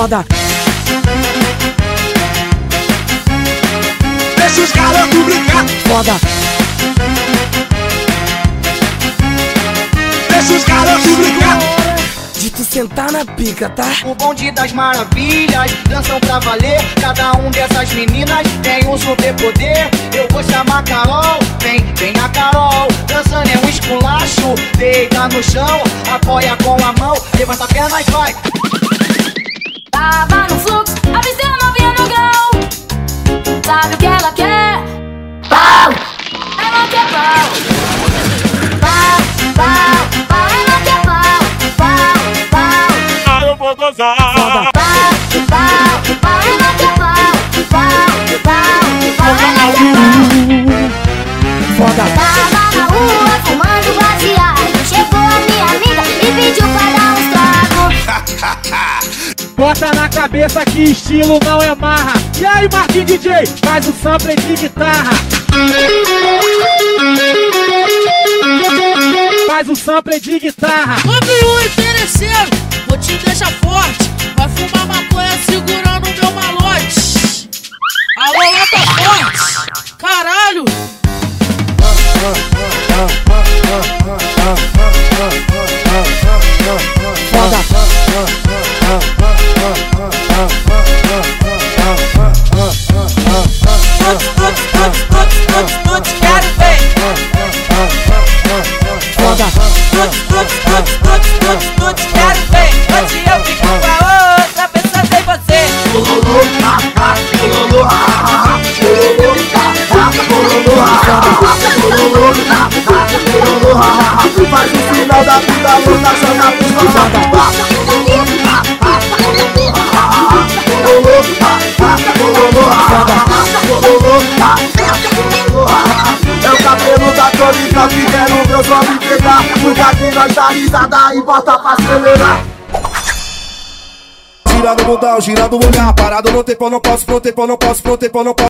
Foda. Deixa os garotos brincar. Foda. Deixa os garotos brincar. De tu sentar na pica, tá? O bonde das maravilhas, dançam pra valer. Cada um dessas meninas tem um superpoder. Eu vou chamar Carol, vem, vem a Carol. Dançando é um esculacho, deita no chão, apoia com a mão, levanta a perna e vai. Tava no fluxo, a novinha no grão. Sabe o que ela quer? Pau! Ela quer pau! Pau, pau, pau, ela quer pau! Pau, pau, Ah, eu vou gozar. Pau, pau, pau, ela quer pau! Pau, pau, pau, ela quer pau! Foda. Bota na cabeça que estilo não é marra. E aí, Marquinhos DJ, faz o sample de guitarra. Faz o sample de guitarra. Ô, interesseiro, vou te deixar forte. Vai fumar maconha segurando Foda. Faz o final da vida louca, joga pros É quero meus homens pegar Cuida que nós dá risada e bota pra acelerar. Gira no bundão, gira no olhar Parado no tempo, não posso, no tempo, não posso, no tempo, não posso